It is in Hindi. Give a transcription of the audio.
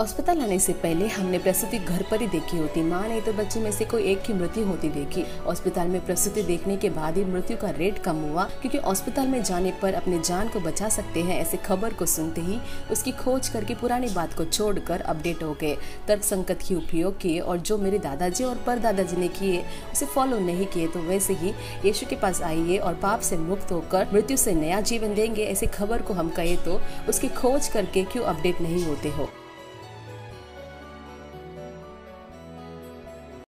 अस्पताल आने से पहले हमने प्रसूति घर पर ही देखी होती। माँ नहीं तो बच्चे में से कोई एक की मृत्यु होती देखी। अस्पताल में प्रसूति देखने के बाद ही मृत्यु का रेट कम हुआ, क्योंकि अस्पताल में जाने पर अपने जान को बचा सकते हैं, ऐसे खबर को सुनते ही उसकी खोज करके पुरानी बात को छोड़कर अपडेट हो गए। तर्क संकट की उपयोग किए और जो मेरे दादाजी और पर दादाजी ने किए, उसे फॉलो नहीं किए तो वैसे ही यीशु के पास आइए और पाप से मुक्त होकर मृत्यु से नया जीवन देंगे, ऐसे खबर को हम कहे तो उसकी खोज करके क्यों अपडेट नहीं होते हो?